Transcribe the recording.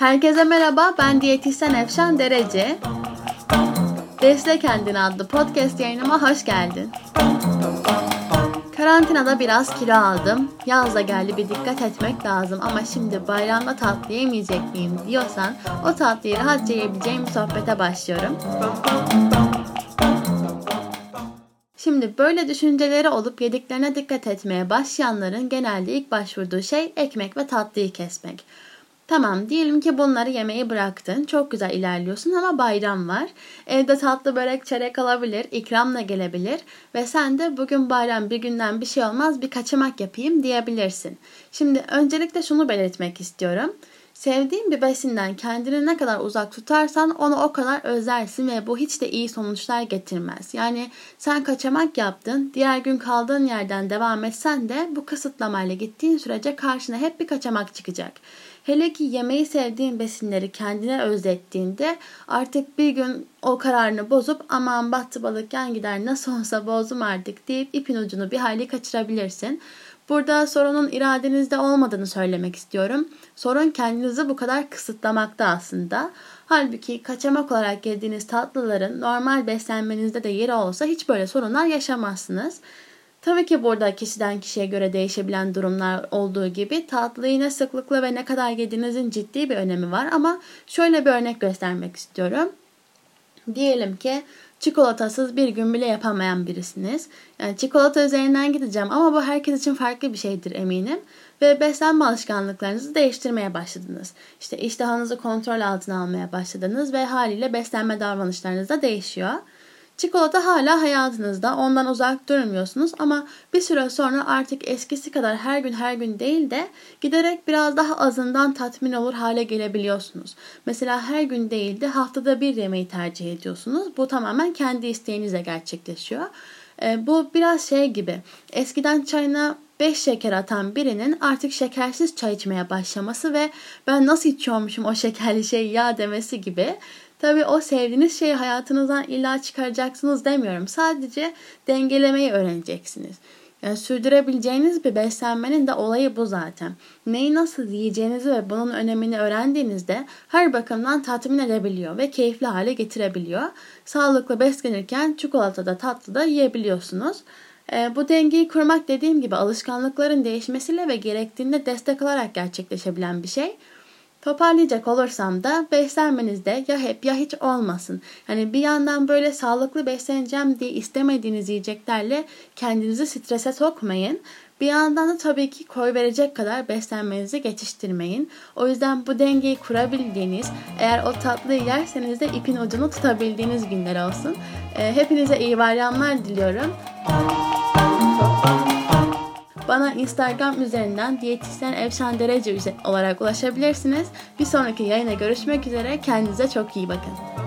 Herkese merhaba, ben diyetisyen Efşan Derece. Besle Kendini adlı podcast yayınıma hoş geldin. Karantinada biraz kilo aldım. Yaz da geldi bir dikkat etmek lazım ama şimdi bayramda tatlı yemeyecek miyim diyorsan o tatlıyı rahatça yiyebileceğim bir sohbete başlıyorum. Şimdi böyle düşünceleri olup yediklerine dikkat etmeye başlayanların genelde ilk başvurduğu şey ekmek ve tatlıyı kesmek. Tamam diyelim ki bunları yemeği bıraktın. Çok güzel ilerliyorsun ama bayram var. Evde tatlı börek çörek alabilir, ikramla gelebilir ve sen de bugün bayram bir günden bir şey olmaz bir kaçamak yapayım diyebilirsin. Şimdi öncelikle şunu belirtmek istiyorum. Sevdiğin bir besinden kendini ne kadar uzak tutarsan onu o kadar özlersin ve bu hiç de iyi sonuçlar getirmez. Yani sen kaçamak yaptın, diğer gün kaldığın yerden devam etsen de bu kısıtlamayla gittiğin sürece karşına hep bir kaçamak çıkacak. Hele ki yemeği sevdiğin besinleri kendine özlettiğinde artık bir gün o kararını bozup aman battı balık yan gider nasıl olsa bozdum artık deyip ipin ucunu bir hayli kaçırabilirsin. Burada sorunun iradenizde olmadığını söylemek istiyorum. Sorun kendinizi bu kadar kısıtlamakta aslında. Halbuki kaçamak olarak yediğiniz tatlıların normal beslenmenizde de yeri olsa hiç böyle sorunlar yaşamazsınız. Tabii ki burada kişiden kişiye göre değişebilen durumlar olduğu gibi tatlıyı ne sıklıkla ve ne kadar yediğinizin ciddi bir önemi var ama şöyle bir örnek göstermek istiyorum. Diyelim ki çikolatasız bir gün bile yapamayan birisiniz. Yani çikolata üzerinden gideceğim ama bu herkes için farklı bir şeydir eminim. Ve beslenme alışkanlıklarınızı değiştirmeye başladınız. İşte iştahınızı kontrol altına almaya başladınız ve haliyle beslenme davranışlarınız da değişiyor. Çikolata hala hayatınızda, ondan uzak durmuyorsunuz ama bir süre sonra artık eskisi kadar her gün her gün değil de giderek biraz daha azından tatmin olur hale gelebiliyorsunuz. Mesela her gün değil de haftada bir yemeği tercih ediyorsunuz. Bu tamamen kendi isteğinizle gerçekleşiyor. E, bu biraz şey gibi. Eskiden çayına 5 şeker atan birinin artık şekersiz çay içmeye başlaması ve ben nasıl içiyormuşum o şekerli şey ya demesi gibi. Tabii o sevdiğiniz şeyi hayatınızdan illa çıkaracaksınız demiyorum. Sadece dengelemeyi öğreneceksiniz. Yani sürdürebileceğiniz bir beslenmenin de olayı bu zaten. Neyi nasıl yiyeceğinizi ve bunun önemini öğrendiğinizde her bakımdan tatmin edebiliyor ve keyifli hale getirebiliyor. Sağlıklı beslenirken çikolata da tatlı da yiyebiliyorsunuz. E, bu dengeyi kurmak dediğim gibi alışkanlıkların değişmesiyle ve gerektiğinde destek alarak gerçekleşebilen bir şey. Toparlayacak olursam da beslenmenizde ya hep ya hiç olmasın. Yani bir yandan böyle sağlıklı besleneceğim diye istemediğiniz yiyeceklerle kendinizi strese sokmayın. Bir yandan da tabii ki koy verecek kadar beslenmenizi geçiştirmeyin. O yüzden bu dengeyi kurabildiğiniz, eğer o tatlıyı yerseniz de ipin ucunu tutabildiğiniz günler olsun. Hepinize iyi bayramlar diliyorum. Bana Instagram üzerinden diyetisyen Evşan Derece olarak ulaşabilirsiniz. Bir sonraki yayına görüşmek üzere. Kendinize çok iyi bakın.